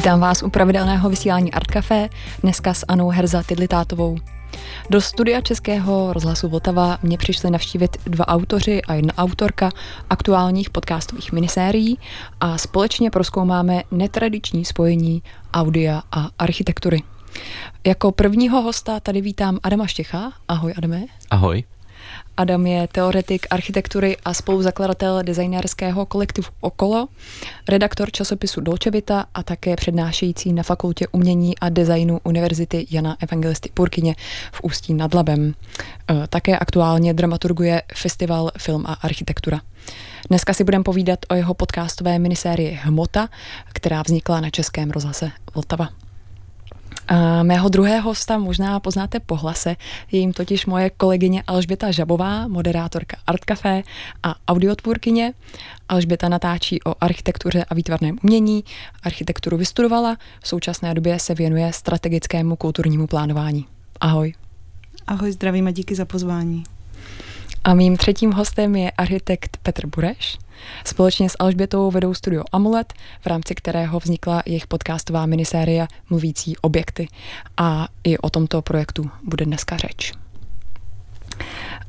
Vítám vás u pravidelného vysílání Art Café, dneska s Anou Herza Tidlitátovou. Do studia Českého rozhlasu Vltava mě přišli navštívit dva autoři a jedna autorka aktuálních podcastových minisérií a společně proskoumáme netradiční spojení audia a architektury. Jako prvního hosta tady vítám Adama Štěcha. Ahoj Adame. Ahoj. Adam je teoretik architektury a spoluzakladatel designérského kolektivu Okolo, redaktor časopisu Dolce Vita a také přednášející na Fakultě umění a designu Univerzity Jana Evangelisty Purkyně v Ústí nad Labem. E, také aktuálně dramaturguje festival Film a architektura. Dneska si budeme povídat o jeho podcastové minisérii Hmota, která vznikla na Českém rozhlase Vltava. A mého druhého hosta možná poznáte po hlase, je jim totiž moje kolegyně Alžběta Žabová, moderátorka Art Café a audiotvůrkyně. Alžběta natáčí o architektuře a výtvarném umění, architekturu vystudovala, v současné době se věnuje strategickému kulturnímu plánování. Ahoj. Ahoj, zdravím a díky za pozvání. A mým třetím hostem je architekt Petr Bureš. Společně s Alžbětou vedou studio Amulet, v rámci kterého vznikla jejich podcastová minisérie Mluvící objekty. A i o tomto projektu bude dneska řeč.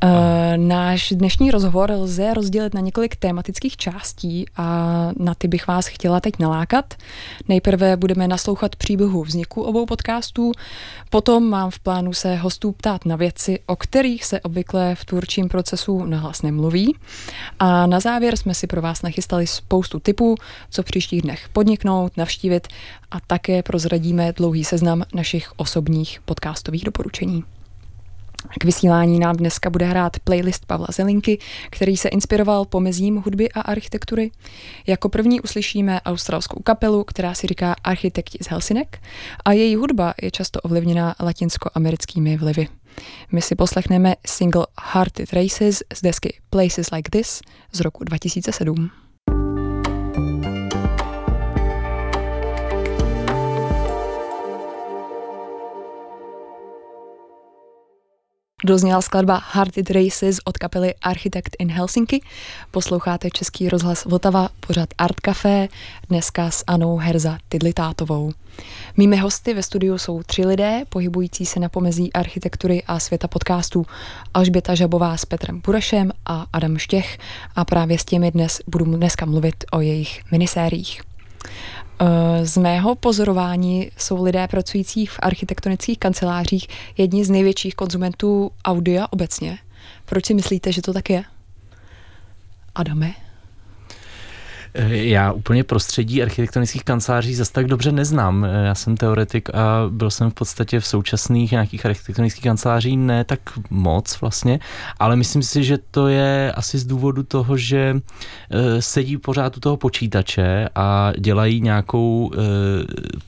Uh, náš dnešní rozhovor lze rozdělit na několik tématických částí a na ty bych vás chtěla teď nalákat. Nejprve budeme naslouchat příběhu vzniku obou podcastů, potom mám v plánu se hostů ptát na věci, o kterých se obvykle v tvůrčím procesu nahlas nemluví. A na závěr jsme si pro vás nachystali spoustu typů, co v příštích dnech podniknout, navštívit a také prozradíme dlouhý seznam našich osobních podcastových doporučení. K vysílání nám dneska bude hrát playlist Pavla Zelinky, který se inspiroval pomezím hudby a architektury. Jako první uslyšíme australskou kapelu, která si říká Architekti z Helsinek a její hudba je často ovlivněná latinskoamerickými vlivy. My si poslechneme single Hearted Races z desky Places Like This z roku 2007. Dozněla skladba Hearted Races od kapely Architect in Helsinki. Posloucháte Český rozhlas Vltava, pořad Art Café, dneska s Anou Herza Tidlitátovou. Mými hosty ve studiu jsou tři lidé, pohybující se na pomezí architektury a světa podcastů. Alžběta Žabová s Petrem Burešem a Adam Štěch a právě s těmi dnes budu dneska mluvit o jejich minisériích. Eh, z mého pozorování jsou lidé pracující v architektonických kancelářích jedni z největších konzumentů audia obecně. Proč si myslíte, že to tak je? Adame? Já úplně prostředí architektonických kanceláří zase tak dobře neznám. Já jsem teoretik a byl jsem v podstatě v současných nějakých architektonických kanceláří ne tak moc vlastně, ale myslím si, že to je asi z důvodu toho, že eh, sedí pořád u toho počítače a dělají nějakou eh,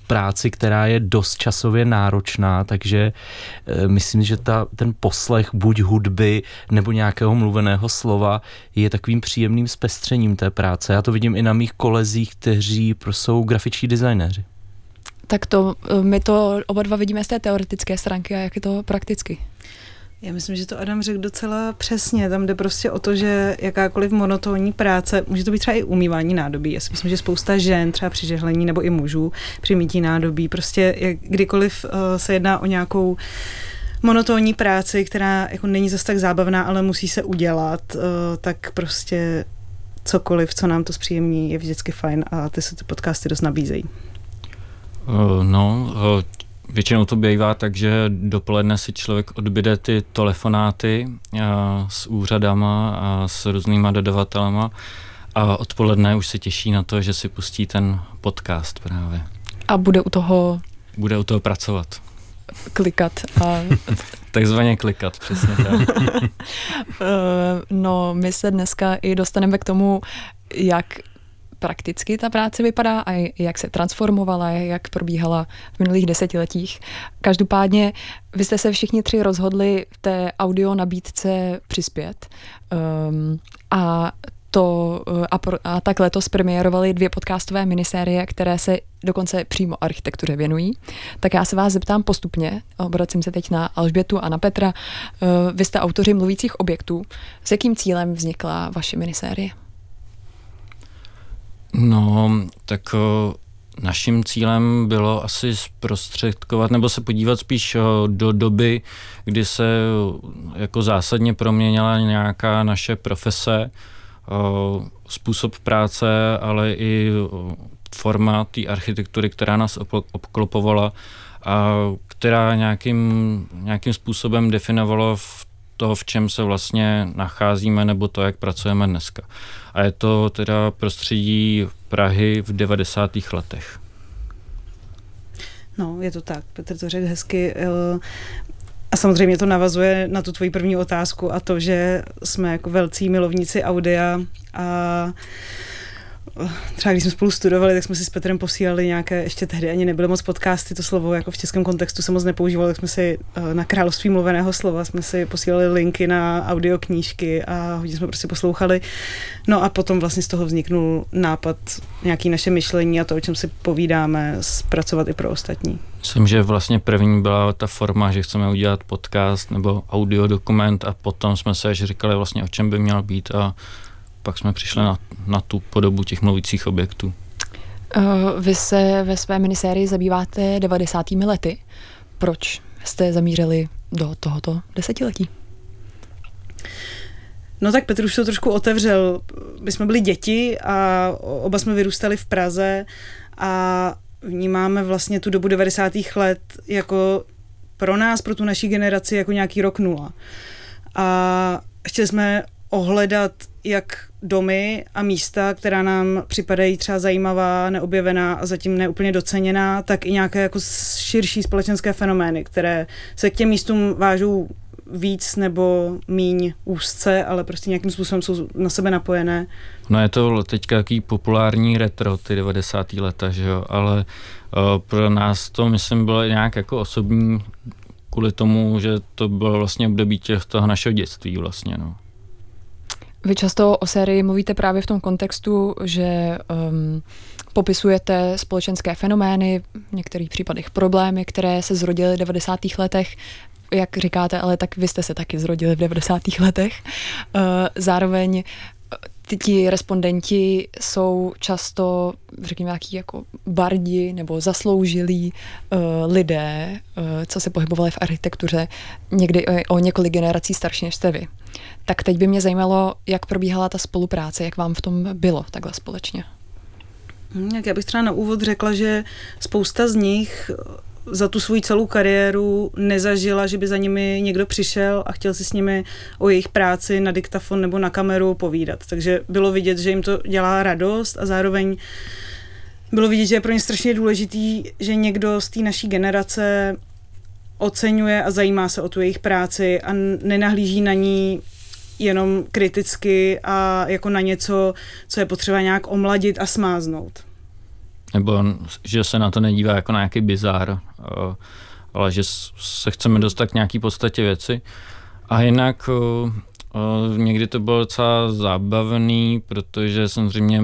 práci, která je dost časově náročná, takže eh, myslím, že ta, ten poslech buď hudby nebo nějakého mluveného slova je takovým příjemným zpestřením té práce. Já to vidím i na mých kolezích, kteří jsou grafičtí designéři. Tak to, eh, my to oba dva vidíme z té teoretické stránky a jak je to prakticky. Já myslím, že to Adam řekl docela přesně. Tam jde prostě o to, že jakákoliv monotónní práce, může to být třeba i umývání nádobí. Já si myslím, že spousta žen, třeba při žehlení nebo i mužů, při mítí nádobí, prostě jak, kdykoliv uh, se jedná o nějakou monotónní práci, která jako není zase tak zábavná, ale musí se udělat, uh, tak prostě cokoliv, co nám to zpříjemní, je vždycky fajn a ty se ty podcasty dost nabízejí. Uh, no, uh, většinou to bývá tak, že dopoledne si člověk odbyde ty telefonáty uh, s úřadama a s různýma dodavatelama a odpoledne už se těší na to, že si pustí ten podcast právě. A bude u toho... Bude u toho pracovat klikat. A... Takzvaně klikat, přesně tak. Eh, no, my se dneska i dostaneme k tomu, jak prakticky ta práce vypadá a jak se transformovala, jak probíhala v minulých desetiletích. Každopádně vy jste se všichni tři rozhodli v té audio nabídce přispět um, a to eh, a, pro, a tak letos premiérovaly dvě podcastové minisérie, které se dokonce přímo architektuře věnují. Tak já se vás zeptám postupně, obracím se teď na Alžbětu a na Petra. Eh, vy jste autoři mluvících objektů. S jakým cílem vznikla vaše minisérie? No, tak eh, naším cílem bylo asi zprostředkovat nebo se podívat spíš do doby, kdy se jako zásadně proměnila nějaká naše profese, způsob práce, ale i forma té architektury, která nás obklopovala a která nějakým, nějakým způsobem definovala v toho, v čem se vlastně nacházíme, nebo to, jak pracujeme dneska. A je to teda prostředí Prahy v 90. letech. No, je to tak. Petr to řekl hezky. A samozřejmě to navazuje na tu tvoji první otázku a to, že jsme jako velcí milovníci audia a třeba když jsme spolu studovali, tak jsme si s Petrem posílali nějaké, ještě tehdy ani nebyly moc podcasty, to slovo jako v českém kontextu se moc nepoužívalo, tak jsme si eh, na království mluveného slova jsme si posílali linky na audioknížky a hodně jsme prostě poslouchali. No a potom vlastně z toho vzniknul nápad, nějaký naše myšlení a to, o čem si povídáme, zpracovat i pro ostatní. Myslím, že vlastně první byla ta forma, že chceme udělat podcast nebo audio dokument a potom jsme se až říkali vlastně, o čem by měl být a pak jsme přišli na, na tu podobu těch mluvících objektů. Eh, vy se ve své minisérii zabýváte 90. lety. Proč jste zamířili do tohoto desetiletí? No tak Petr už to trošku otevřel. My jsme byli děti a oba jsme vyrůstali v Praze a vnímáme vlastně tu dobu 90. let jako pro nás, pro tu naší generaci, jako nějaký rok nula. A chtěli jsme ohledat jak domy a místa, která nám připadají třeba zajímavá, neobjevená a zatím neúplně doceněná, tak i nějaké jako širší společenské fenomény, které se k těm místům vážou víc nebo míň úzce, ale prostě nějakým způsobem jsou na sebe napojené. No je to teďka jaký populární retro, ty 90. leta, že jo, ale uh, pro nás to myslím bylo nějak jako osobní kvůli tomu, že to bylo vlastně období těch toho našeho dětství vlastně, no. Vy často o sérii mluvíte právě v tom kontextu, že um, popisujete společenské fenomény, v některých případech problémy, které se zrodily v 90. letech. Jak říkáte, ale tak vy jste se taky zrodili v 90. letech. Uh, zároveň ti respondenti jsou často, řekněme, nějaký jako bardi nebo zasloužilí uh, lidé, uh, co se pohybovali v architektuře někdy o, o několik generací starší než jste vy. Tak teď by mě zajímalo, jak probíhala ta spolupráce, jak vám v tom bylo takhle společně. Jak já bych třeba na úvod řekla, že spousta z nich za tu svou celou kariéru nezažila, že by za nimi někdo přišel a chtěl si s nimi o jejich práci na diktafon nebo na kameru povídat. Takže bylo vidět, že jim to dělá radost a zároveň bylo vidět, že je pro ně strašně důležitý, že někdo z té naší generace oceňuje a zajímá se o tu jejich práci a nenahlíží na ní jenom kriticky a jako na něco, co je potřeba nějak omladit a smáznout. Nebo že se na to nedívá jako na nějaký bizár, eh, ale že se chceme dostat k nějaký podstatě věci. A jinak eh, eh, někdy to bylo docela zábavný, protože samozřejmě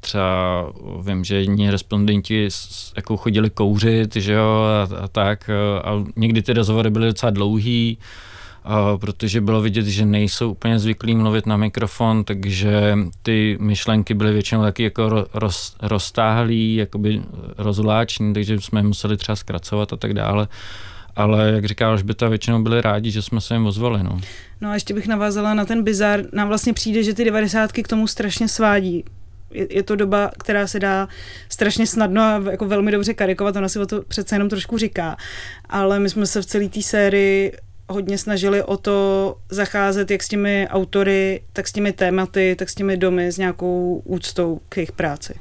třeba vím, že jedni respondenti jako chodili kouřit, že jo, a, a tak, a někdy ty rozhovory byly docela dlouhý, protože bylo vidět, že nejsou úplně zvyklí mluvit na mikrofon, takže ty myšlenky byly většinou taky jako roz, roztáhlý, jakoby rozvláční, takže jsme je museli třeba zkracovat a tak dále. Ale jak říká Alžběta, většinou byli rádi, že jsme se jim ozvali. No. no a ještě bych navázala na ten bizar. Nám vlastně přijde, že ty devadesátky k tomu strašně svádí je, je to doba, která se dá strašně snadno a jako velmi dobře karikovat, ona si o to přece jenom trošku říká, ale my jsme se v celé té sérii hodně snažili o to zacházet jak s těmi autory, tak s těmi tématy, tak s těmi domy, s nějakou úctou k jejich práci.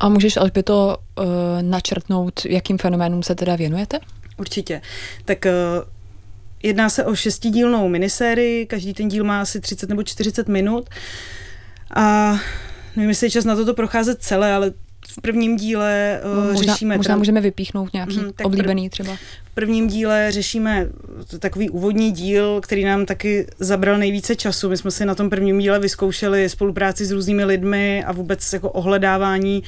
A můžeš to uh, načrtnout, jakým fenoménům se teda věnujete? Určitě. Tak uh, jedná se o šestidílnou minisérii, každý ten díl má asi 30 nebo 40 minut a nevím, jestli je čas na toto procházet celé, ale v prvním díle uh, možná, řešíme... Možná můžeme vypíchnout nějaký mm, oblíbený třeba. v prvním díle řešíme takový úvodní díl, který nám taky zabral nejvíce času. My jsme si na tom prvním díle vyzkoušeli spolupráci s různými lidmi a vůbec jako ohledávání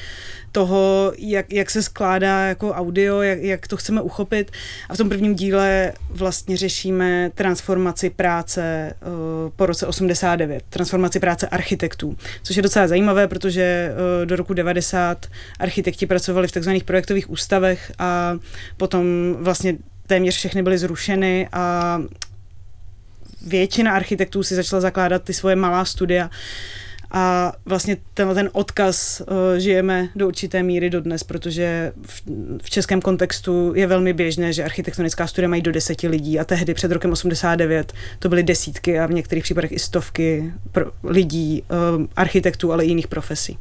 toho, jak, jak se skládá jako audio, jak, jak to chceme uchopit. A v tom prvním díle vlastně řešíme transformaci práce uh, po roce 89, transformaci práce architektů, což je docela zajímavé, protože uh, do roku 90 architekti pracovali v takzvaných projektových ústavech a potom vlastně téměř všechny byly zrušeny a většina architektů si začala zakládat ty svoje malá studia a vlastně tenhle ten odkaz uh, žijeme do určité míry dodnes, protože v, v českém kontextu je velmi běžné, že architektonická studia mají do deseti lidí a tehdy před rokem 89 to byly desítky a v některých případech i stovky lidí, uh, architektů, ale i jiných profesí.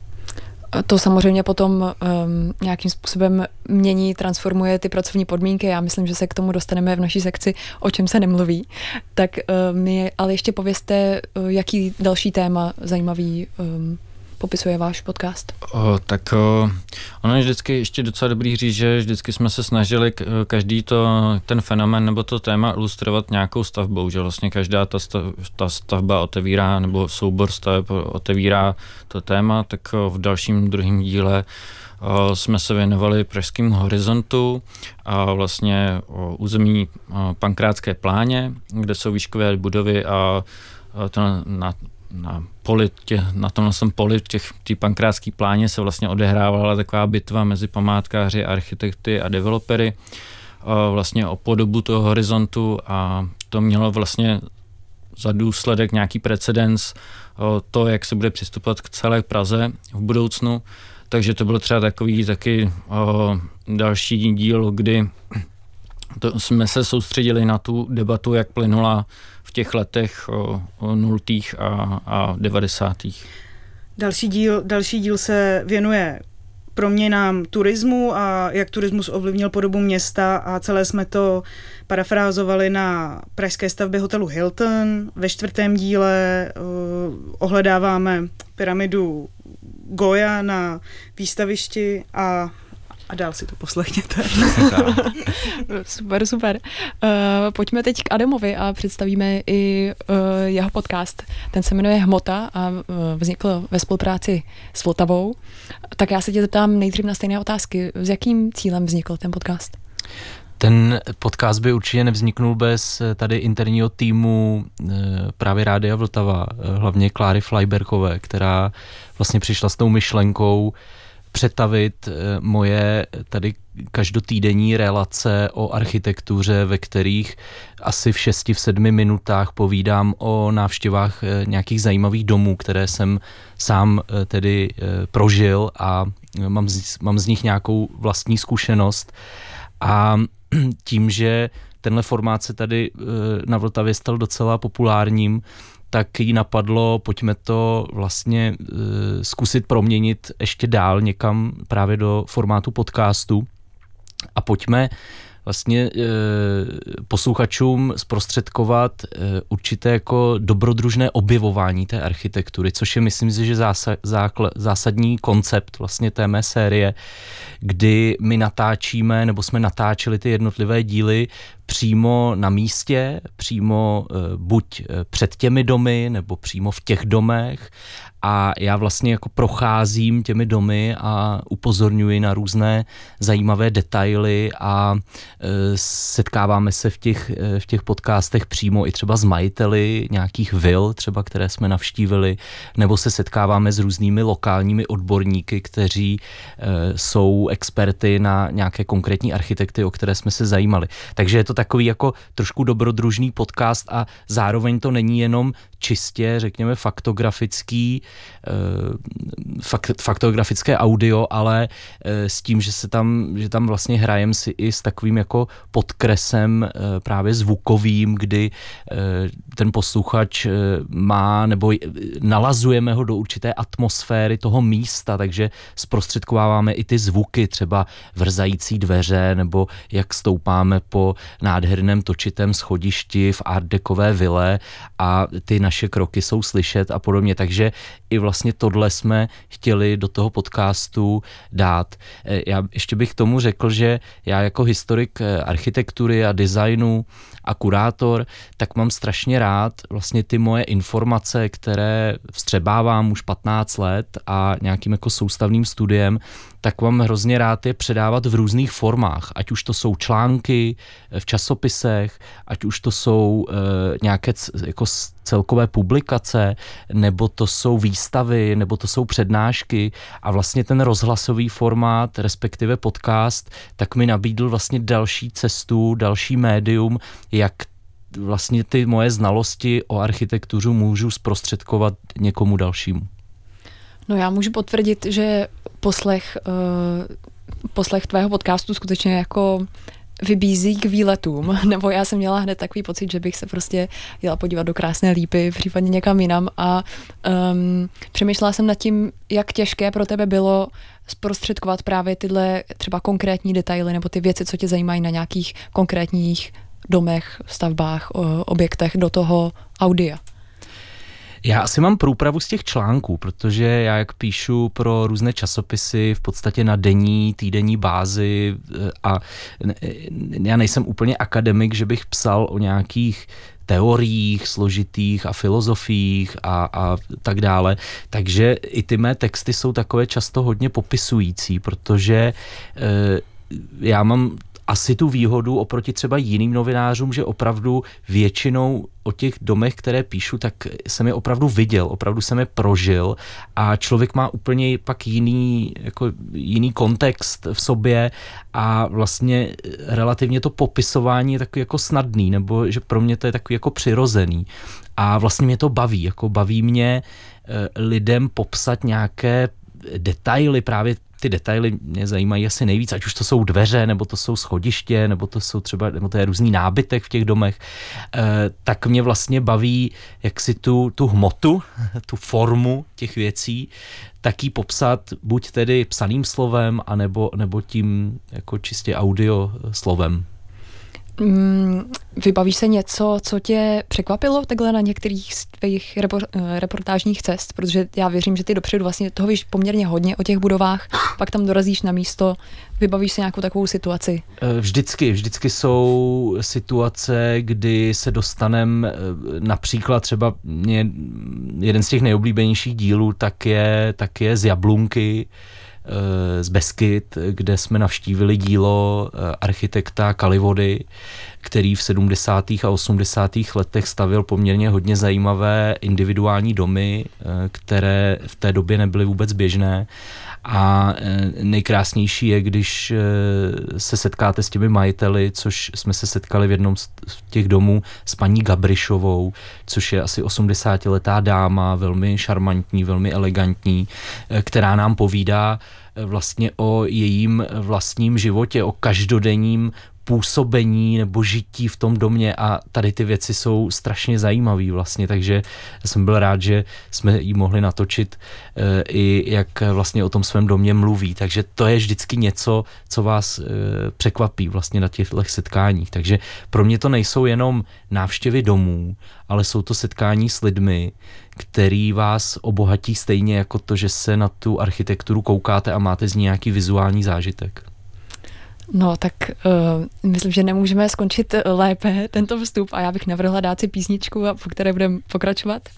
To samozřejmě potom um, nějakým způsobem mění, transformuje ty pracovní podmínky. Já myslím, že se k tomu dostaneme v naší sekci, o čem se nemluví. Tak uh, mi ale ještě povězte, uh, jaký další téma zajímavý um, popisuje váš podcast? O, tak o, ono je vždycky ještě docela dobrý říct, že vždycky jsme se snažili každý to, ten fenomen nebo to téma ilustrovat nějakou stavbou, že vlastně každá ta, stav, ta stavba otevírá, nebo soubor staveb otevírá to téma, tak v dalším druhém díle jsme se věnovali Pražským horizontu a vlastně o území Pankrátské pláně, kde jsou výškové budovy a to na, na, na poli, tě, na tomhle jsem poli, těch, tý pankrátský pláně se vlastně odehrávala taková bitva mezi památkáři, architekty a developery vlastně o podobu toho horizontu a to mělo vlastně za důsledek nějaký precedens to, jak se bude přistupovat k celé Praze v budoucnu. Takže to byl třeba takový taky o, další díl, kdy to jsme se soustředili na tu debatu, jak plynula v těch letech nultých a, a devadesátých. Další díl, další díl se věnuje proměnám turismu a jak turismus ovlivnil podobu města a celé jsme to parafrázovali na pražské stavbě hotelu Hilton. Ve čtvrtém díle uh, ohledáváme pyramidu Goya na výstavišti a a dál si to poslechněte. super, super. Uh, pojďme teď k Adamovi a představíme i uh, jeho podcast. Ten se jmenuje Hmota a uh, vznikl ve spolupráci s Vltavou. Tak já se tě zeptám nejdřív na stejné otázky. S jakým cílem vznikl ten podcast? Ten podcast by určitě nevzniknul bez tady interního týmu právě Rádia Vltava, hlavně Kláry Flyberkové, která vlastně přišla s tou myšlenkou přetavit eh, moje tady každotýdenní relace o architektuře, ve kterých asi v 6 v 7 minutách povídám o návštěvách eh, nějakých zajímavých domů, které jsem sám eh, tedy prožil a mám z, mám z nich nějakou vlastní zkušenost. A tím, že tenhle formát se tady na Vltavě stal docela populárním, tak jí napadlo, pojďme to vlastně uh, zkusit proměnit ještě dál někam právě do formátu podcastu. A pojďme vlastně e, posluchačům zprostředkovat e, určité jako dobrodružné objevování té architektury, což je myslím si, že zása, zákl, zásadní koncept vlastně té mé série, kdy my natáčíme, nebo jsme natáčeli ty jednotlivé díly přímo na místě, přímo e, buď před těmi domy, nebo přímo v těch domech a já vlastně jako procházím těmi domy a upozorňuji na různé zajímavé detaily a e, setkáváme se v těch, e, v těch podcastech přímo i třeba s majiteli nějakých vil, třeba které jsme navštívili, nebo se setkáváme s různými lokálními odborníky, kteří e, jsou experty na nějaké konkrétní architekty, o které jsme se zajímali. Takže je to takový jako trošku dobrodružný podcast a zároveň to není jenom čistě, řekněme, faktografický, eh, fakt, faktografické audio, ale eh, s tím, že se tam, že tam vlastně hrajem si i s takovým jako podkresem eh, právě zvukovým, kdy ten posluchač má, nebo nalazujeme ho do určité atmosféry toho místa, takže zprostředkováváme i ty zvuky, třeba vrzající dveře, nebo jak stoupáme po nádherném točitém schodišti v art vile a ty naše kroky jsou slyšet a podobně. Takže i vlastně tohle jsme chtěli do toho podcastu dát. Eh, já ještě bych tomu řekl, že já jako historik eh, architektury a designu a kurátor, tak mám strašně rád vlastně ty moje informace, které vstřebávám už 15 let a nějakým jako soustavným studiem, tak mám hrozně rád je předávat v různých formách, ať už to jsou články v časopisech, ať už to jsou e, nějaké c, jako celkové publikace, nebo to jsou výstavy, nebo to jsou přednášky. A vlastně ten rozhlasový formát, respektive podcast, tak mi nabídl vlastně další cestu, další médium, jak vlastně ty moje znalosti o architektuře můžu zprostředkovat někomu dalšímu. No já můžu potvrdit, že poslech, uh, poslech tvého podcastu skutečně jako vybízí k výletům, nebo já jsem měla hned takový pocit, že bych se prostě jela podívat do krásné lípy, případně někam jinam a um, přemýšlela jsem nad tím, jak těžké pro tebe bylo zprostředkovat právě tyhle třeba konkrétní detaily nebo ty věci, co tě zajímají na nějakých konkrétních domech, stavbách, objektech do toho audia. Já asi mám průpravu z těch článků, protože já jak píšu pro různé časopisy v podstatě na denní, týdenní bázi eh, a já nejsem úplně akademik, že bych psal o nějakých teoriích složitých a filozofiích a, a tak dále. Takže i ty mé texty jsou takové často hodně popisující, protože e, já mám asi tu výhodu oproti třeba jiným novinářům, že opravdu většinou o těch domech, které píšu, tak jsem je opravdu viděl, opravdu jsem je prožil a člověk má úplně pak jiný, jako jiný kontext v sobě a vlastně relativně to popisování je takový jako snadný, nebo že pro mě to je takový jako přirozený. A vlastně mě to baví, jako baví mě eh, lidem popsat nějaké detaily právě ty detaily mě zajímají asi nejvíc, ať už to jsou dveře, nebo to jsou schodiště, nebo to jsou třeba, nebo to je různý nábytek v těch domech, eh, tak mě vlastně baví, jak si tu, tu hmotu, tu formu těch věcí, tak ji popsat buď tedy psaným slovem, anebo, nebo tím jako čistě audio slovem. Mm, vybavíš se něco, co tě překvapilo takhle na některých z tvých eh, reportážních cest? Protože já věřím, že ty dopředu vlastně toho víš poměrně hodně o těch budovách, pak tam dorazíš na místo, vybavíš se nějakou takovou situaci? Eh, vždycky, vždycky jsou situace, kdy se dostanem eh, například třeba mě, jeden z těch nejoblíbenějších dílů tak je, tak je z Jablunky, z Beskyt, kde jsme navštívili dílo architekta Kalivody, který v 70. a 80. letech stavil poměrně hodně zajímavé individuální domy, které v té době nebyly vůbec běžné. A nejkrásnější je, když se setkáte s těmi majiteli, což jsme se setkali v jednom z těch domů s paní Gabrišovou, což je asi 80-letá dáma, velmi šarmantní, velmi elegantní, která nám povídá, vlastně o jejím vlastním životě, o každodenním působení nebo žití v tom domě a tady ty věci jsou strašně zajímavé vlastně, takže jsem byl rád, že jsme jí mohli natočit e, i jak vlastně o tom svém domě mluví, takže to je vždycky něco, co vás e, překvapí vlastně na těchto setkáních, takže pro mě to nejsou jenom návštěvy domů, ale jsou to setkání s lidmi, který vás obohatí stejně jako to, že se na tu architekturu koukáte a máte z ní nějaký vizuální zážitek. No, tak uh, myslím, že nemůžeme skončit lépe tento vstup a já bych navrhla dát si písničku, po které budeme pokračovat,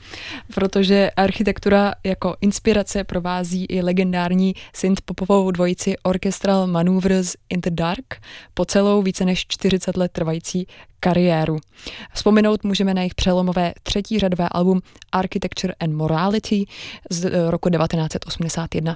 protože architektura jako inspirace provází i legendární synth-popovou dvojici Orchestral Maneuvers in the Dark po celou více než 40 let trvající kariéru. Vzpomenout můžeme na jejich přelomové třetí řadové album Architecture and Morality z roku 1981.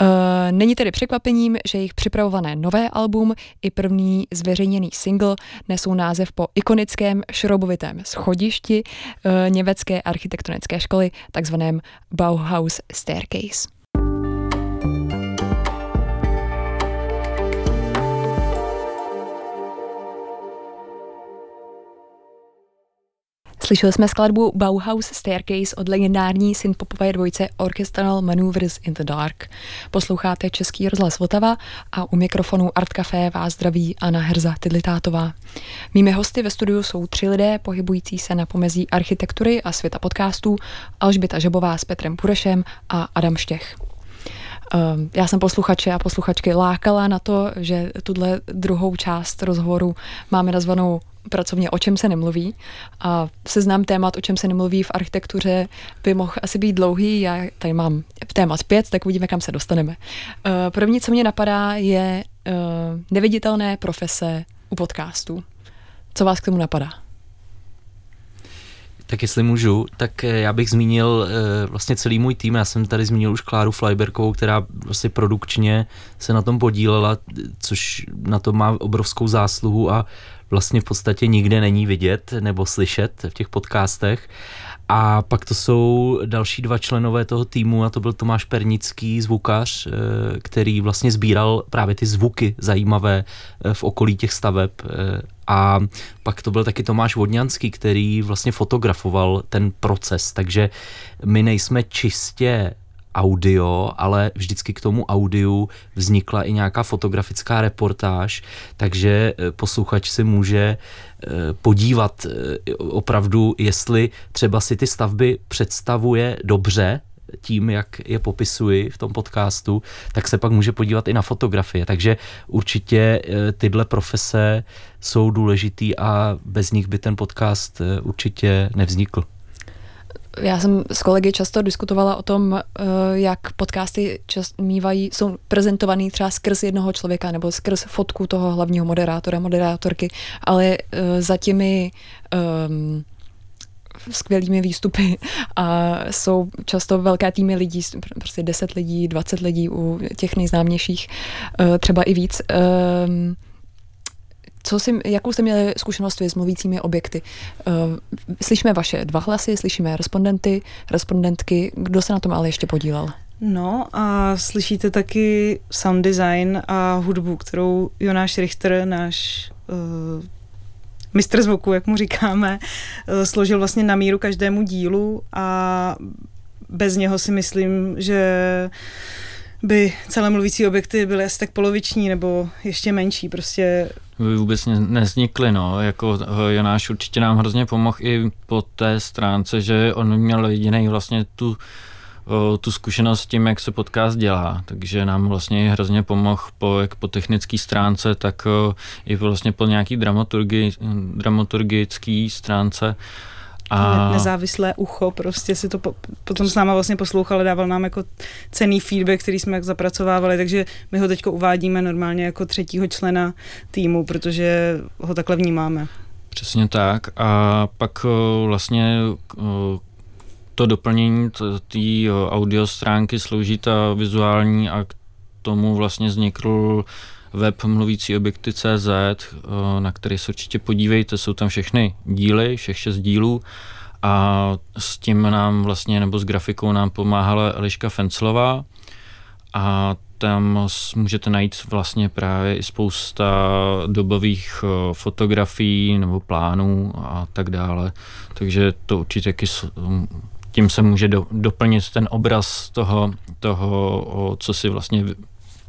Eh, není tedy překvapením, že jejich připravované nové album i první zveřejněný single nesou název po ikonickém šroubovitém schodišti uh, německé architektonické školy, takzvaném Bauhaus Staircase. Slyšeli jsme skladbu Bauhaus Staircase od legendární synpopové dvojce Orchestral Maneuvers in the Dark. Posloucháte Český rozhlas Vltava a u mikrofonu Art Café vás zdraví Anna Herza Tidlitátová. Mými hosty ve studiu jsou tři lidé pohybující se na pomezí architektury a světa podcastů Alžběta Žebová s Petrem Purešem a Adam Štěch. Ehm, já jsem posluchače a posluchačky lákala na to, že tuhle druhou část rozhovoru máme nazvanou pracovně o čem se nemluví. A seznam témat, o čem se nemluví v architektuře, by mohl asi být dlouhý. Já tady mám témat pět, tak uvidíme, kam se dostaneme. Uh, první, co mě napadá, je uh, neviditelné profese u podcastu. Co vás k tomu napadá? Tak jestli můžu, tak eh, já bych zmínil vlastně celý můj tým. Já jsem tady zmínil už Kláru Flyberkovou, která vlastně produkčně se na tom podílela, což na to má obrovskou zásluhu a vlastně v podstatě nikde není vidět nebo slyšet v těch podcastech. A pak to jsou další dva členové toho týmu a to byl Tomáš Pernický, zvukař, eh, který vlastně sbíral právě ty zvuky zajímavé eh, v okolí těch staveb. Eh, a pak to byl taky Tomáš Vodňanský, který vlastně fotografoval ten proces, takže my nejsme čistě audio, ale vždycky k tomu audiu vznikla i nějaká fotografická reportáž, takže eh, posluchač si může eh, podívat eh, opravdu, jestli třeba si ty stavby představuje dobře, tím, jak je popisuji v tom podcastu, tak se pak může podívat i na fotografie. Takže určitě tyhle profese jsou důležitý a bez nich by ten podcast určitě nevznikl. Já jsem s kolegy často diskutovala o tom, eh, jak podcasty čas, mývají, jsou prezentovaný třeba skrz jednoho člověka nebo skrz fotku toho hlavního moderátora, moderátorky, ale eh, za těmi um, skvělými výstupy a jsou často velké týmy lidí, prostě 10 lidí, 20 lidí u těch nejznámějších, eh, třeba i víc. Um, co si, jakou jste měli zkušenost s mluvícími objekty? Uh, slyšíme vaše dva hlasy, slyšíme respondenty, respondentky. Kdo se na tom ale ještě podílel? No a slyšíte taky sound design a hudbu, kterou Jonáš Richter, náš uh, mistr zvuku, jak mu říkáme, uh, složil vlastně na míru každému dílu a bez něho si myslím, že by celé mluvící objekty byly asi tak poloviční nebo ještě menší, prostě by vůbec ne, neznikly, no, jako eh, Jonáš určitě nám hrozně pomohl i po té stránce, že on měl jediný vlastně tu eh, tu zkušenost s tím, jak se podcast dělá, takže nám vlastně hrozně pomohl po, jak po technické stránce, tak eh, i vlastně po nějaký dramaturgi, dramaturgický stránce a... nezávislé ucho, prostě si to po, potom s náma vlastně poslouchal, dával nám jako cený feedback, který jsme jak zapracovávali, takže my ho teď uvádíme normálně jako třetího člena týmu, protože ho takhle vnímáme. Přesně tak a pak vlastně to doplnění té audio stránky slouží ta vizuální a k tomu vlastně vznikl web mluvící objekty CZ, na který se určitě podívejte, jsou tam všechny díly, všech šest dílů. A s tím nám vlastně, nebo s grafikou nám pomáhala Eliška Fenclová. A tam můžete najít vlastně právě i spousta dobových fotografií nebo plánů a tak dále. Takže to určitě taky tím se může do, doplnit ten obraz toho, toho, co si vlastně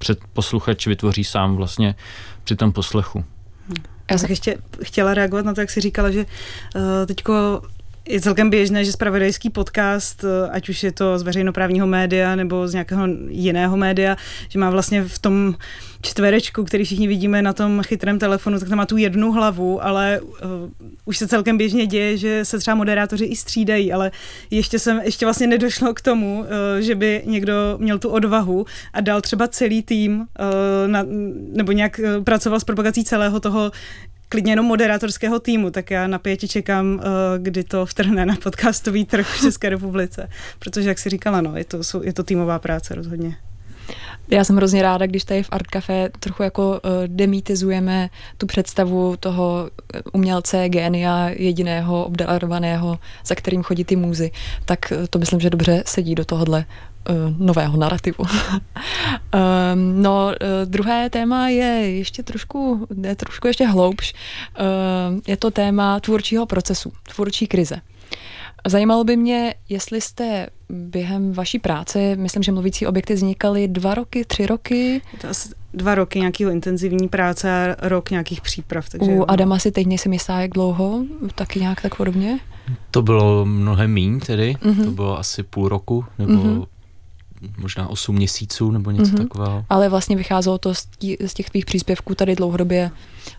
před posluchač vytvoří sám vlastně při tom poslechu. Já jsem ještě chtěla reagovat na to, jak jsi říkala, že uh, teďko je celkem běžné, že spravodajský podcast, eh, ať už je to z veřejnoprávního média nebo z nějakého jiného média, že má vlastně v tom čtverečku, který všichni vidíme na tom chytrém telefonu, tak tam má tu jednu hlavu, ale uh, už se celkem běžně děje, že se třeba moderátoři i střídají, ale ještě jsem, ještě vlastně nedošlo k tomu, uh, že by někdo měl tu odvahu a dal třeba celý tým uh, na, nebo nějak pracoval s propagací celého toho klidně jenom moderátorského týmu, tak já napětě čekám, uh, kdy to vtrhne na podcastový trh v České republice, protože jak si říkala, no, je to, je to týmová práce rozhodně. Já jsem hrozně ráda, když tady v Art Café trochu jako uh, demitizujeme tu představu toho eh, umělce, génia, jediného, obdarovaného, za kterým chodí ty můzy. Tak to myslím, že dobře sedí do tohohle nového narrativu. um, no, uh, druhé téma je ještě trošku, je trošku ještě hloubš. Uh, je to téma tvůrčího procesu, tvůrčí krize. Zajímalo by mě, jestli jste během vaší práce, myslím, že mluvící objekty vznikaly dva roky, tři roky. To asi dva roky nějakého intenzivní práce a rok nějakých příprav. Takže U Adama si teď nejsem jistá, jak dlouho, taky nějak tak podobně? To bylo mnohem méně tedy, mm-hmm. to bylo asi půl roku, nebo mm-hmm možná 8 měsíců nebo něco mm-hmm. takového. Ale vlastně vycházelo to z, tí, z těch tvých příspěvků tady dlouhodobě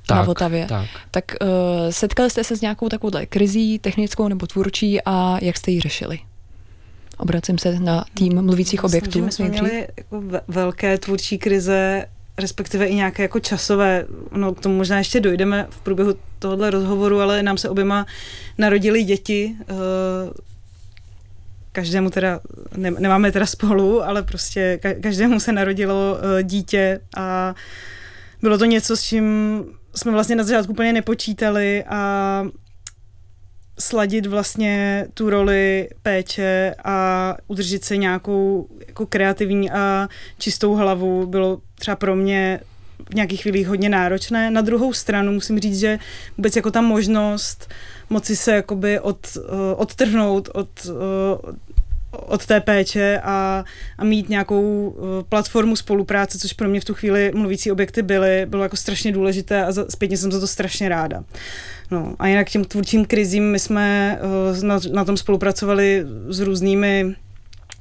tak, na Vltavě. Tak, tak uh, setkali jste se s nějakou takovou krizí technickou nebo tvůrčí a jak jste ji řešili? Obracím se na tým mluvících Myslím, objektů. My jsme měli jako velké tvůrčí krize, respektive i nějaké jako časové, no k tomu možná ještě dojdeme v průběhu tohohle rozhovoru, ale nám se oběma narodili děti, uh, každému teda, ne, nemáme teda spolu, ale prostě každému se narodilo uh, dítě a bylo to něco, s čím jsme vlastně na začátku úplně nepočítali a sladit vlastně tu roli péče a udržet se nějakou jako kreativní a čistou hlavu bylo třeba pro mě v nějakých chvílích hodně náročné. Na druhou stranu musím říct, že vůbec jako ta možnost moci se jakoby od, uh, odtrhnout od, uh, od té péče a, a mít nějakou uh, platformu spolupráce, což pro mě v tu chvíli mluvící objekty byly, bylo jako strašně důležité a za, zpětně jsem za to strašně ráda. No a jinak těm tvůrčím krizím my jsme na, na tom spolupracovali s různými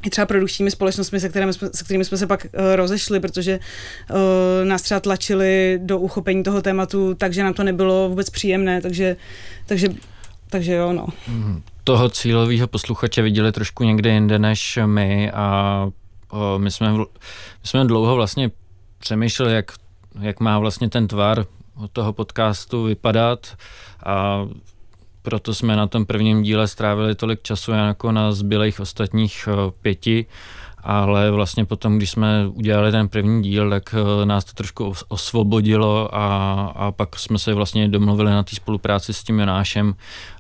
i třeba produkčními společnostmi, se kterými jsme, se kterými jsme se pak uh, rozešli, protože uh, nás třeba tlačili do uchopení toho tématu, takže nám to nebylo vůbec příjemné, takže, takže, takže jo, no. Mhm. Toho cílového posluchače viděli trošku někde jinde než my a my, jsme, my jsme dlouho vlastně přemýšleli, jak, jak má vlastně ten tvar toho podcastu vypadat a proto jsme na tom prvním díle strávili tolik času jako na zbylých ostatních pěti, ale vlastně potom, když jsme udělali ten první díl, tak eh, nás to trošku osvobodilo a, a pak jsme se vlastně domluvili na té spolupráci s tím Jonášem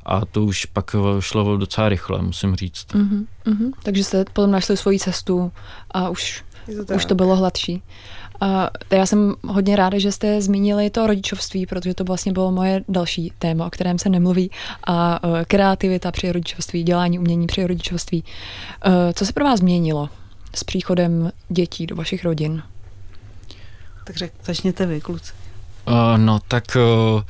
a to už pak eh, šlo docela rychle, musím říct. Uh-huh, uh-huh. Takže jste potom našli svoji cestu a už, to už to bylo hladší. A já jsem hodně ráda, že jste zmínili to rodičovství, protože to vlastně bylo moje další téma, o kterém se nemluví. A e, kreativita při rodičovství, dělání umění při rodičovství. Co se pro vás změnilo s příchodem dětí do vašich rodin? Tak řek, začněte vy, kluci. Uh, no tak uh,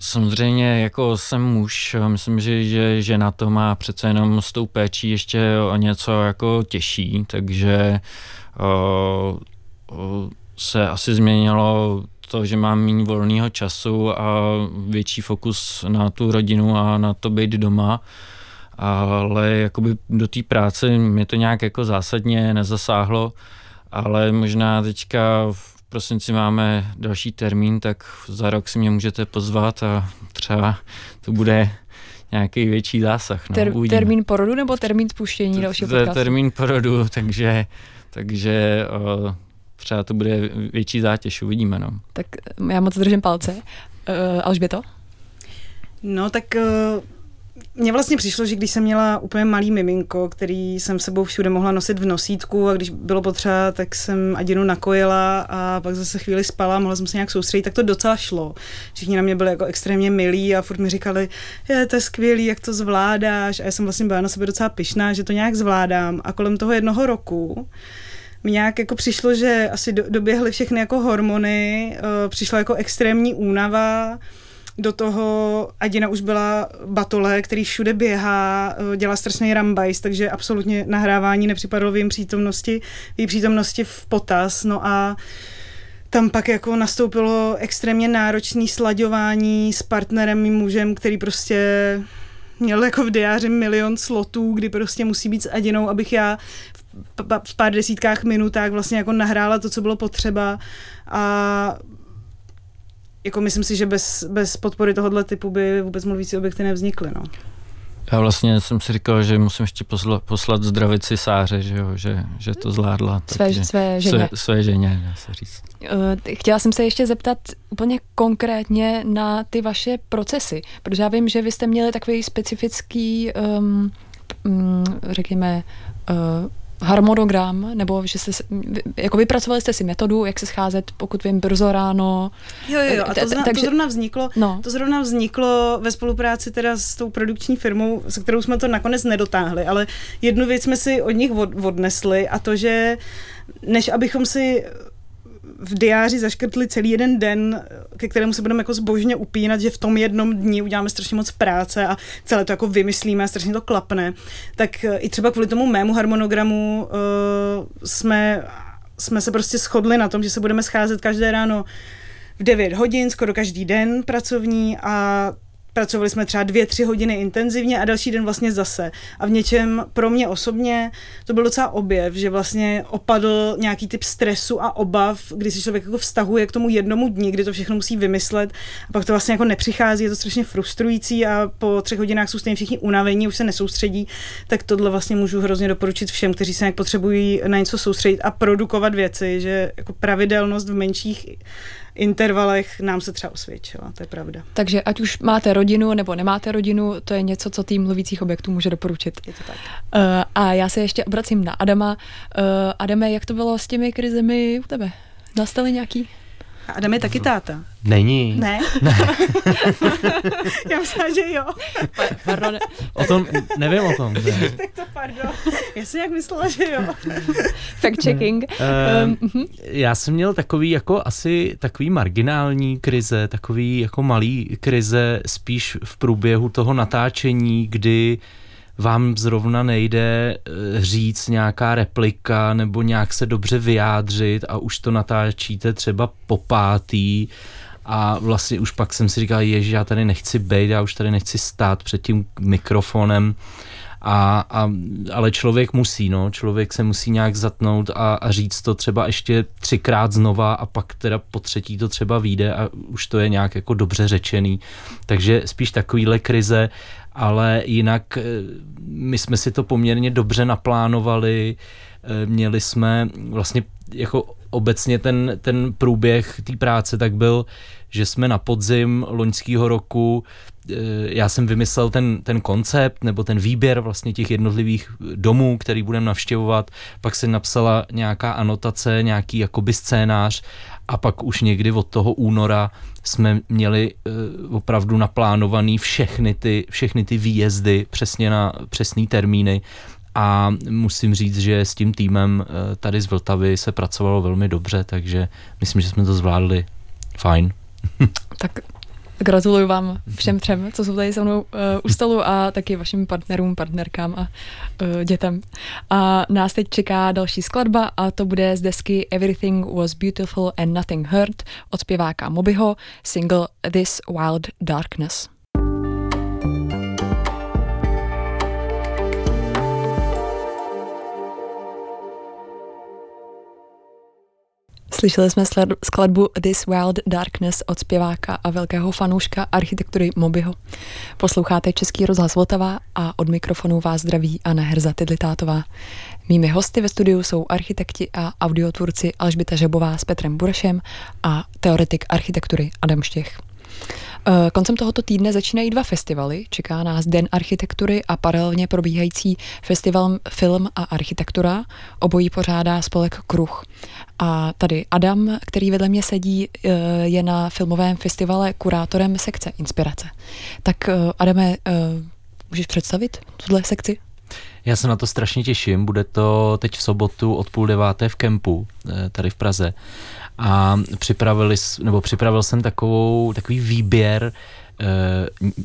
samozřejmě jako jsem muž, myslím, že, že žena to má přece jenom s tou péčí ještě o něco jako těžší, takže uh, se asi změnilo to, že mám méně volného času a větší fokus na tu rodinu a na to být doma. Ale jakoby do té práce mě to nějak jako zásadně nezasáhlo, ale možná teďka v prosinci máme další termín, tak za rok si mě můžete pozvat a třeba to bude nějaký větší zásah. No, Ter- termín porodu nebo termín spuštění dalšího podcastu? Termín porodu, takže, takže uh, třeba to bude větší zátěž, uvidíme. No. Tak já moc držím palce. Uh, Alžběto? No tak uh, mně vlastně přišlo, že když jsem měla úplně malý miminko, který jsem sebou všude mohla nosit v nosítku a když bylo potřeba, tak jsem Adinu nakojila a pak zase chvíli spala, mohla jsem se nějak soustředit, tak to docela šlo. Všichni na mě byli jako extrémně milí a furt mi říkali, je, to je skvělý, jak to zvládáš. A já jsem vlastně byla na sebe docela pyšná, že to nějak zvládám. A kolem toho jednoho roku mi nějak jako přišlo, že asi do, doběhly všechny jako hormony, uh, přišla jako extrémní únava, do toho Adina už byla batole, který všude běhá, uh, dělá strašný rambajs, takže absolutně nahrávání nepřipadlo v jejím přítomnosti, v její přítomnosti v potaz, no a tam pak jako nastoupilo extrémně náročné slaďování s partnerem, mým mužem, který prostě měl jako v diáři milion slotů, kdy prostě musí být s Adinou, abych já v pár desítkách minutách vlastně jako nahrála to, co bylo potřeba. A jako myslím si, že bez, bez podpory tohohle typu by vůbec mluvící objekty nevznikly. No. Já vlastně jsem si říkal, že musím ještě poslat, poslat zdravici Sáře, že, jo, že, že to zvládla. Své, své ženě. Své, své ženě, dá se říct. Eh, chtěla jsem se ještě zeptat úplně konkrétně na ty vaše procesy, protože já vím, že vy jste měli takový specifický, um, řekněme, uh, harmonogram, nebo že jste, jako vypracovali jste si metodu, jak se scházet, pokud vím, brzo ráno. Jo, jo, a to, zna, Takže, to zrovna vzniklo, no. to zrovna vzniklo ve spolupráci teda s tou produkční firmou, se kterou jsme to nakonec nedotáhli, ale jednu věc jsme si od nich od, odnesli a to, že než abychom si v diáři zaškrtli celý jeden den, ke kterému se budeme jako zbožně upínat, že v tom jednom dni uděláme strašně moc práce a celé to jako vymyslíme a strašně to klapne, tak eh, i třeba kvůli tomu mému harmonogramu uh, jsme, jsme se prostě shodli na tom, že se budeme scházet každé ráno v 9 hodin, skoro každý den pracovní a Pracovali jsme třeba dvě, tři hodiny intenzivně a další den vlastně zase. A v něčem pro mě osobně to byl docela objev, že vlastně opadl nějaký typ stresu a obav, kdy si člověk jako vztahuje k tomu jednomu dni, kdy to všechno musí vymyslet a pak to vlastně jako nepřichází, je to strašně frustrující a po třech hodinách jsou stejně všichni unavení, už se nesoustředí, tak tohle vlastně můžu hrozně doporučit všem, kteří se nějak potřebují na něco soustředit a produkovat věci, že jako pravidelnost v menších intervalech nám se třeba osvědčila, to je pravda. Takže ať už máte rodinu nebo nemáte rodinu, to je něco, co tým mluvících objektů může doporučit. Je to tak. Uh, a já se ještě obracím na Adama. Uh, Adame, jak to bylo s těmi krizemi u tebe? Nastaly nějaký? A Adam je taky táta. Není. Ne? ne. Já myslím, že jo. Pardon. O tom, nevím o tom. Ne. tak to pardon. Já jsem jak myslela, že jo. Fact checking. Um, um, já jsem měl takový jako asi takový marginální krize, takový jako malý krize spíš v průběhu toho natáčení, kdy uh, vám zrovna nejde eh, říct nějaká replika nebo nějak se dobře vyjádřit a už to natáčíte třeba po pátý a vlastně už pak jsem si říkal, že já tady nechci být, já už tady nechci stát před tím mikrofonem, a, a, ale člověk musí, no, člověk se musí nějak zatnout a, a říct to třeba ještě třikrát znova a pak teda po třetí to třeba vyjde a už to je nějak jako dobře řečený. Takže spíš takovýhle krize ale jinak eh, my jsme si to poměrně dobře naplánovali, eh, měli jsme vlastně jako obecně ten, ten průběh té práce tak byl, že jsme na podzim loňského roku, eh, já jsem vymyslel ten, ten koncept nebo ten výběr vlastně těch jednotlivých domů, který budeme navštěvovat, pak se napsala nějaká anotace, nějaký jakoby scénář a pak už někdy od toho února jsme měli uh, opravdu naplánovaný všechny ty, všechny ty výjezdy přesně na přesné termíny a musím říct, že s tím týmem uh, tady z Vltavy se pracovalo velmi dobře, takže myslím, že jsme to zvládli fajn. tak Gratuluju vám všem třem, co jsou tady se mnou uh, u stolu a taky vašim partnerům, partnerkám a uh, dětem. A nás teď čeká další skladba a to bude z desky Everything Was Beautiful and Nothing Hurt od zpěváka Mobyho, single This Wild Darkness. Slyšeli jsme skladbu This Wild Darkness od zpěváka a velkého fanouška architektury Mobyho. Posloucháte Český rozhlas Vltava a od mikrofonu vás zdraví Anna Herza Tydlitátová. Mými hosty ve studiu jsou architekti a audiotvůrci Alžbita Žabová s Petrem Burešem a teoretik architektury Adam Štěch. Eh, koncem tohoto týdne začínají dva festivaly. Čeká nás Den architektury a paralelně probíhající festival Film a architektura. Obojí pořádá spolek Kruh. A tady Adam, který vedle mě sedí, eh, je na filmovém festivale kurátorem sekce Inspirace. Tak eh, Adame, můžeš představit tuhle sekci? Já se na to strašně těším. Bude to teď v sobotu od půl deváté v kempu, tady v Praze a připravili, nebo připravil jsem takovou, takový výběr e,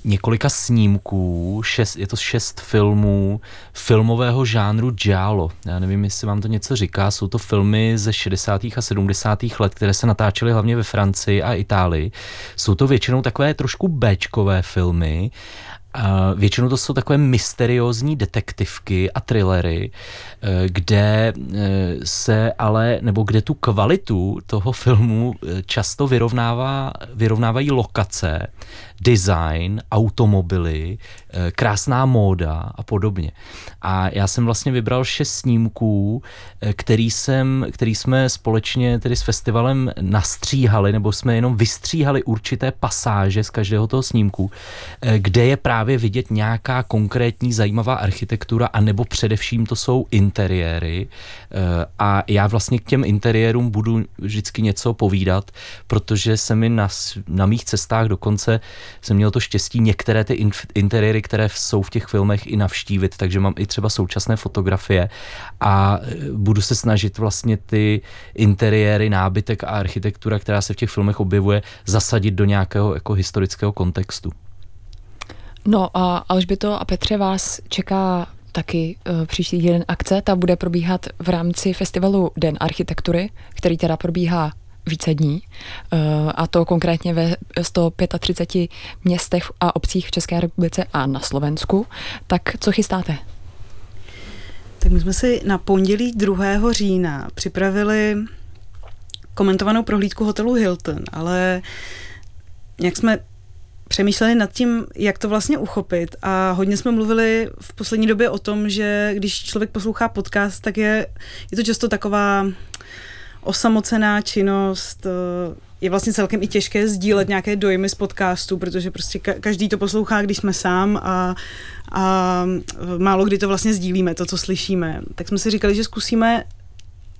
několika snímků, šest, je to šest filmů filmového žánru giallo. Já nevím, jestli vám to něco říká, jsou to filmy ze 60. a 70. let, které se natáčely hlavně ve Francii a Itálii. Jsou to většinou takové trošku Bčkové filmy Většinou to jsou takové mysteriózní detektivky a thrillery, eh, kde eh, se ale, nebo kde tu kvalitu toho filmu eh, často vyrovnává, vyrovnávají lokace, design, automobily, krásná móda a podobně. A já jsem vlastně vybral šest snímků, který, jsem, který jsme společně tedy s festivalem nastříhali, nebo jsme jenom vystříhali určité pasáže z každého toho snímku, kde je právě vidět nějaká konkrétní zajímavá architektura, anebo především to jsou interiéry. A já vlastně k těm interiérům budu vždycky něco povídat, protože se mi na, na mých cestách dokonce jsem měl to štěstí některé ty interiéry, které jsou v těch filmech i navštívit, takže mám i třeba současné fotografie a e, budu se snažit vlastně ty interiéry, nábytek a architektura, která se v těch filmech objevuje, zasadit do nějakého jako historického kontextu. No a Alžběto a Petře vás čeká taky uh, příští týden akce. Ta bude probíhat v rámci festivalu Den architektury, který teda probíhá více dní, uh, a to konkrétně ve 135 městech a obcích v České republice a na Slovensku. Tak co chystáte? Tak my jsme si na pondělí 2. října připravili komentovanou prohlídku hotelu Hilton, ale jak jsme přemýšleli nad tím, jak to vlastně uchopit a hodně jsme mluvili v poslední době o tom, že když člověk poslouchá podcast, tak je, je to často taková osamocená činnost, eh, je vlastně celkem i těžké sdílet nějaké dojmy z podcastu, protože prostě každý to poslouchá, když jsme sám a, a málo kdy to vlastně sdílíme, to, co slyšíme. Tak jsme si říkali, že zkusíme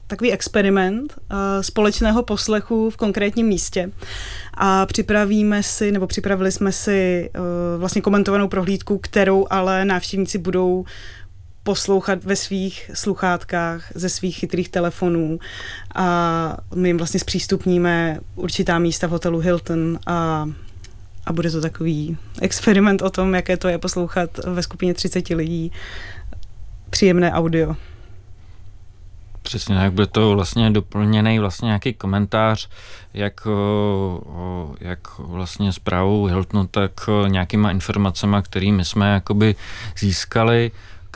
takový experiment uh, společného poslechu v konkrétním místě a připravíme si, nebo připravili jsme si vlastně komentovanou prohlídku, kterou ale návštěvníci budou poslouchat ve svých sluchátkách ze svých chytrých telefonů a my jim vlastně zpřístupníme určitá místa v hotelu Hilton a a bude to takový experiment o tom, jaké to je poslouchat ve skupině 30 lidí příjemné audio. Přesně tak, bude to vlastně doplněný vlastně nějaký komentář, jak, jak vlastně zprávou Hiltonu, tak nějakýma informacemi, kterými jsme jakoby získali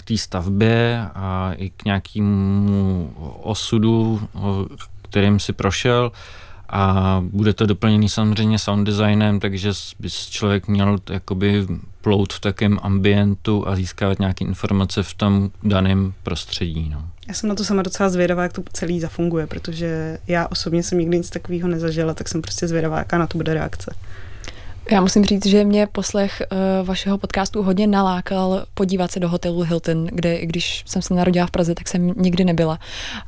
té stavbě a i k nějakému osudu, kterým si prošel a bude to doplněný samozřejmě sound designem, takže by člověk měl jakoby plout v takém ambientu a získávat nějaké informace v tom daném prostředí. No. Já jsem na to sama docela zvědavá, jak to celý zafunguje, protože já osobně jsem nikdy nic takového nezažila, tak jsem prostě zvědavá, jaká na to bude reakce. Já musím říct, že mě poslech uh, vašeho podcastu hodně nalákal podívat se do hotelu Hilton, kde i když jsem se narodila v Praze, tak jsem nikdy nebyla.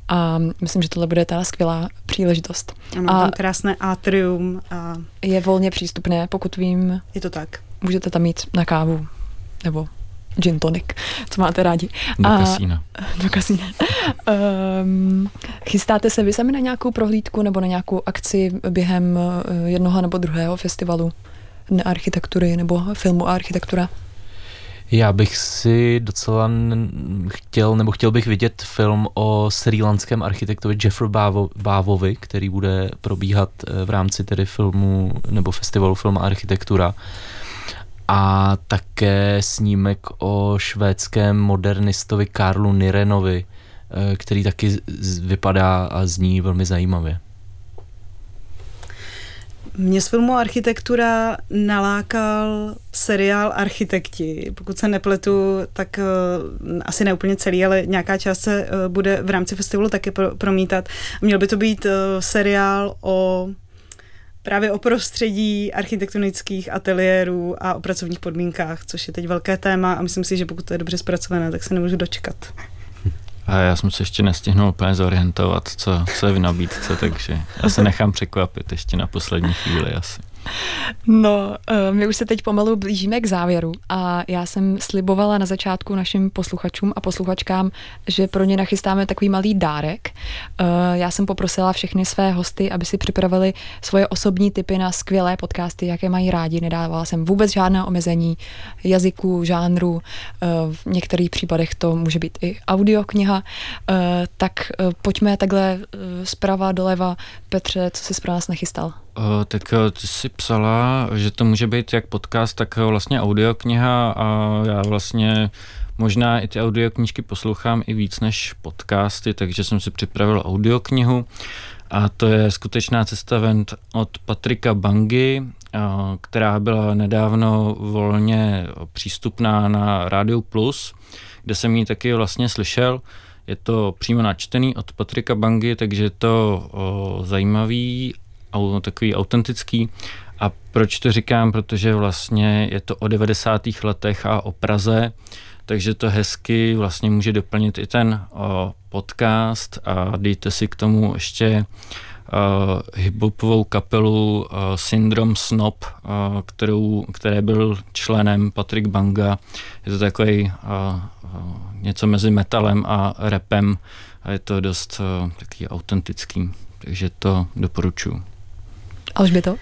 A myslím, že tohle bude ta skvělá příležitost. Ano, a tam krásné atrium. A... Je volně přístupné, pokud vím. Je to tak. Můžete tam mít na kávu nebo gin tonic, co máte rádi. Do a, kasína. Do kasína. um, chystáte se vy sami na nějakou prohlídku nebo na nějakou akci během eh, jednoho nebo druhého festivalu architektury nebo filmu a architektura? Já bych si docela chtěl, nebo chtěl bych vidět film o srílanském architektovi Jeffrey Bavo, Bávovi, který bude probíhat eh, v rámci tedy filmu nebo festivalu film architektura a také snímek o švédském modernistovi Karlu Nirenovi, eh, který taky vypadá a zní velmi zajímavě. Mě z filmu Architektura nalákal seriál Architekti. Pokud se nepletu, tak uh, asi ne úplně celý, ale nějaká část se uh, bude v rámci festivalu taky pro, promítat. Měl by to být uh, seriál o právě o prostředí architektonických ateliérů a o pracovních podmínkách, což je teď velké téma a myslím si, že pokud to je dobře zpracované, tak se nemůžu dočkat. A já jsem se ještě nestihnul úplně zorientovat, co, co je v nabídce, takže já se nechám překvapit ještě na poslední chvíli asi. No, eh, my už se teď pomalu blížíme k závěru a já jsem slibovala na začátku našim posluchačům a posluchačkám, že pro ně nachystáme takový malý dárek. Eh, já jsem poprosila všechny své hosty, aby si připravili svoje osobní typy na skvělé podcasty, jaké mají rádi. Nedávala jsem vůbec žádné omezení jazyku, žánru. Eh, v některých případech to může být i audiokniha. Tak pojďme takhle zprava doleva. Petře, co jsi pro nás nachystal? Uh, tak ty jsi psala, že to může být jak podcast, tak vlastně audiokniha a já vlastně možná i ty audioknížky poslouchám i víc než podcasty, takže jsem si připravil audioknihu a to je skutečná cesta ven od Patrika Bangy, která byla nedávno volně přístupná na Radio Plus, kde jsem ji taky vlastně slyšel. Je to přímo načtený od Patrika Bangy, takže je to o, zajímavý, takový autentický. A proč to říkám? Protože vlastně je to o 90. letech a o Praze, takže to hezky vlastně může doplnit i ten o, podcast a dejte si k tomu ještě uh, hiphopovou kapelu uh, Syndrome Snob, uh, kterou, které byl členem Patrick Banga. Je to takový uh, uh, něco mezi metalem a rapem a je to dost uh, taký autentický, takže to doporučuji. To?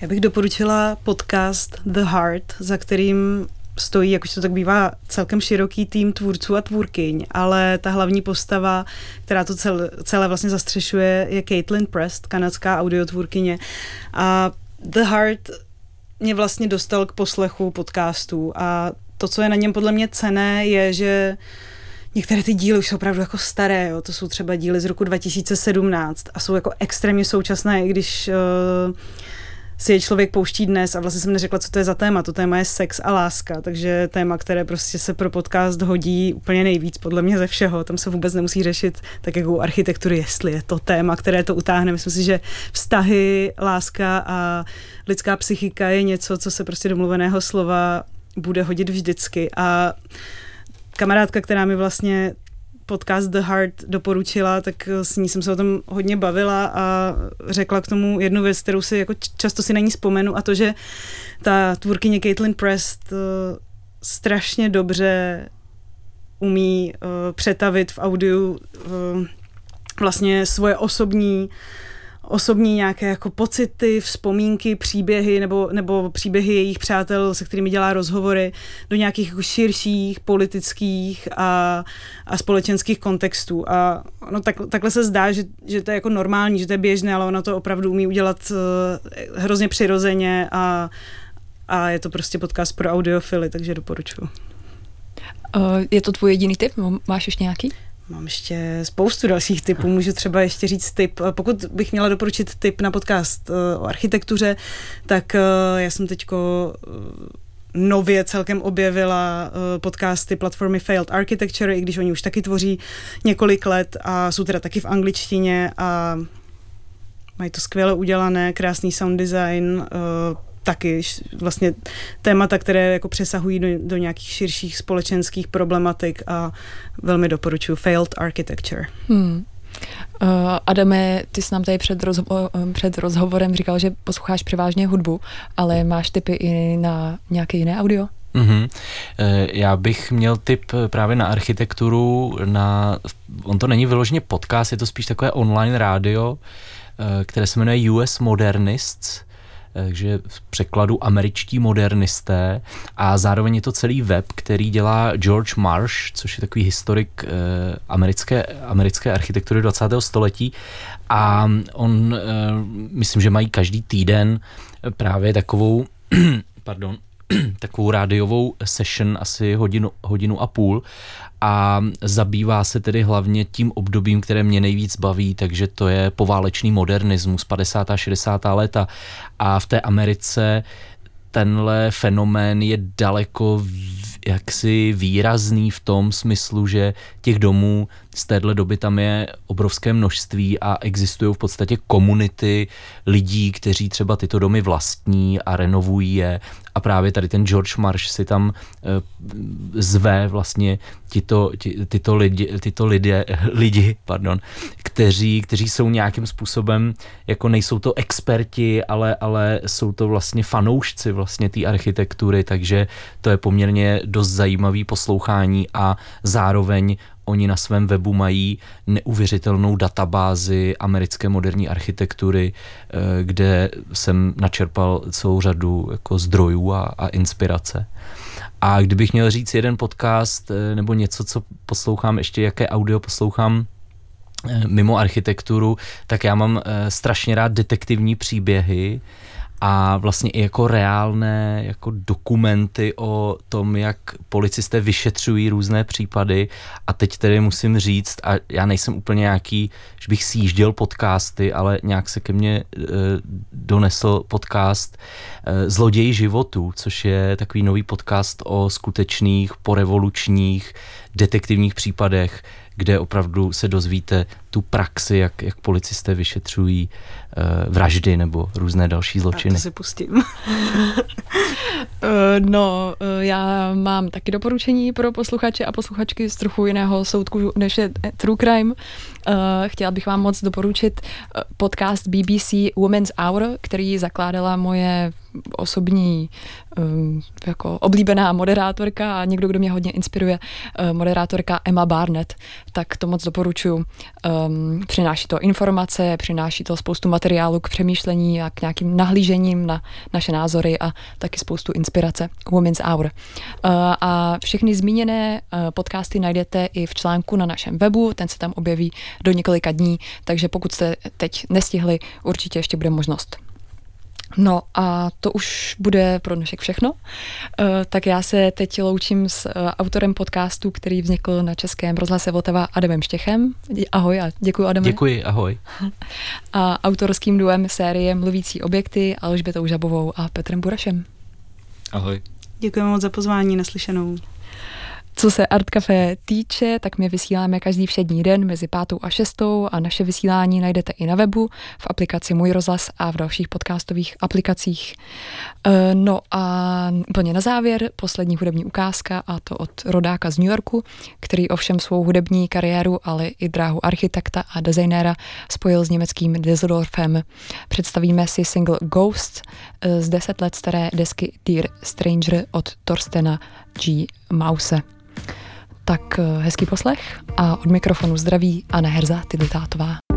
Já bych doporučila podcast The Heart, za kterým stojí, jakož to tak bývá, celkem široký tým tvůrců a tvůrkyň, ale ta hlavní postava, která to celé, celé vlastně zastřešuje, je Caitlin Prest, kanadská audiotvůrkyně. A The Heart mě vlastně dostal k poslechu podcastů a to, co je na něm podle mě cené, je, že Některé ty díly už jsou opravdu jako staré, jo. to jsou třeba díly z roku 2017 a jsou jako extrémně současné, i když uh, si je člověk pouští dnes a vlastně jsem neřekla, co to je za téma. To téma je sex a láska, takže téma, které prostě se pro podcast hodí úplně nejvíc podle mě ze všeho. Tam se vůbec nemusí řešit tak jako u architektury, jestli je to téma, které to utáhne. Myslím si, že vztahy, láska a lidská psychika je něco, co se prostě domluveného slova bude hodit vždycky a kamarádka, která mi vlastně podcast The Heart doporučila, tak s ní jsem se o tom hodně bavila a řekla k tomu jednu věc, kterou si jako často si na ní vzpomenu a to, že ta tvůrkyně Caitlin Prest uh, strašně dobře umí uh, přetavit v audiu uh, vlastně svoje osobní uh, osobní nějaké jako pocity, vzpomínky, příběhy nebo, nebo příběhy jejich přátel, se kterými dělá rozhovory do nějakých jako širších politických a, a společenských kontextů. A no, tak, takhle se zdá, že, že to je jako normální, že to je běžné, ale ona to opravdu umí udělat uh, hrozně přirozeně a, a je to prostě podcast pro audiofily, takže doporučuji. Uh, je to tvůj jediný tip? Máš ještě nějaký? Mám ještě spoustu dalších typů, můžu třeba ještě říct typ. Pokud bych měla doporučit typ na podcast eh, o architektuře, tak eh, já jsem teďko eh, nově celkem objevila podcasty platformy Failed Architecture, i když oni už taky tvoří několik let a jsou teda taky v angličtině a mají to skvěle udělané, krásný sound design, taky vlastně témata, které jako přesahují do, do nějakých širších společenských problematik a velmi doporučuji Failed Architecture. Hmm. Uh, Adame, ty jsi nám tady před, rozho- eh, před rozhovorem říkal, že posloucháš převážně hudbu, ale máš typy i na nějaké jiné audio? Mm-hmm. Já bych měl tip právě na architekturu, na, on to není vyloženě podcast, je to spíš takové online rádio, které se jmenuje US Modernists takže v překladu američtí modernisté a zároveň je to celý web, který dělá George Marsh, což je takový historik eh, americké, americké architektury 20. století a on, eh, myslím, že mají každý týden právě takovou, pardon, takovou rádiovou session asi hodinu, hodinu a půl a zabývá se tedy hlavně tím obdobím, které mě nejvíc baví, takže to je poválečný modernismus, 50. a 60. léta a v té Americe tenhle fenomén je daleko jaksi výrazný v tom smyslu, že těch domů z téhle doby tam je obrovské množství a existují v podstatě komunity lidí, kteří třeba tyto domy vlastní a renovují je. A právě tady ten George Marsh si tam uh, zve vlastně tyto, ty, tyto, lidi, tyto lidé, lidi, pardon, kteří, kteří jsou nějakým způsobem, jako nejsou to experti, ale, ale jsou to vlastně fanoušci vlastně té architektury, takže to je poměrně dost zajímavý poslouchání a zároveň Oni na svém webu mají neuvěřitelnou databázi americké moderní architektury, eh, kde jsem načerpal celou řadu jako zdrojů a, a inspirace. A kdybych měl říct jeden podcast eh, nebo něco, co poslouchám, ještě jaké audio poslouchám, eh, mimo architekturu, tak já mám strašně rád detektivní příběhy a vlastně i jako reálné jako dokumenty o tom, jak policisté vyšetřují různé případy. A teď tedy musím říct, a já nejsem úplně nějaký, že bych sjížděl podcasty, ale nějak se ke mně e, donesl podcast Zloděj životů, což je takový nový podcast o skutečných porevolučních detektivních případech, kde opravdu se dozvíte tu praxi, jak, jak policisté vyšetřují uh, vraždy nebo různé další zločiny. A to si pustím. Eh, no, eh, já mám taky doporučení pro posluchače a posluchačky z trochu jiného soudku, než je True Crime. Chtěla bych vám moc doporučit podcast BBC Women's Hour, který zakládala moje osobní jako oblíbená moderátorka a někdo, kdo mě hodně inspiruje, moderátorka Emma Barnett, tak to moc doporučuji. Um, přináší to informace, přináší to spoustu materiálu k přemýšlení a k nějakým nahlížením na naše názory a taky spoustu inspirace. Women's Hour. Uh, a všechny zmíněné uh, podcasty najdete i v článku na našem webu, ten se tam objeví do několika dní, takže pokud jste teď nestihli, určitě ještě bude možnost. No a to už bude pro dnešek všechno. Eh, tak já se teď loučím s eh, autorem podcastu, který vznikl na Českém rozhlase Vltava Adamem Štěchem. Ahoj a děkuji Adame. Děkuji, ahoj. A autorským duem série Mluvící objekty Alžbětou Žabovou a Petrem Burašem. Ahoj. Děkujeme moc za pozvání, naslyšenou. Co se Art Café týče, tak my vysíláme každý všední den mezi pátou a šestou a naše vysílání najdete i na webu, v aplikaci Můj rozhlas a v dalších podcastových aplikacích. E, no a úplně na závěr poslední hudební ukázka a to od rodáka z New Yorku, který ovšem svou hudební kariéru, ale i dráhu architekta a designéra spojil s německým Düsseldorfem. Představíme si single Ghost z deset let staré desky Dear Stranger od Torstena G. Mause. Tak eh, hezký poslech a od mikrofonu zdraví Anna Herza Tidlitátová.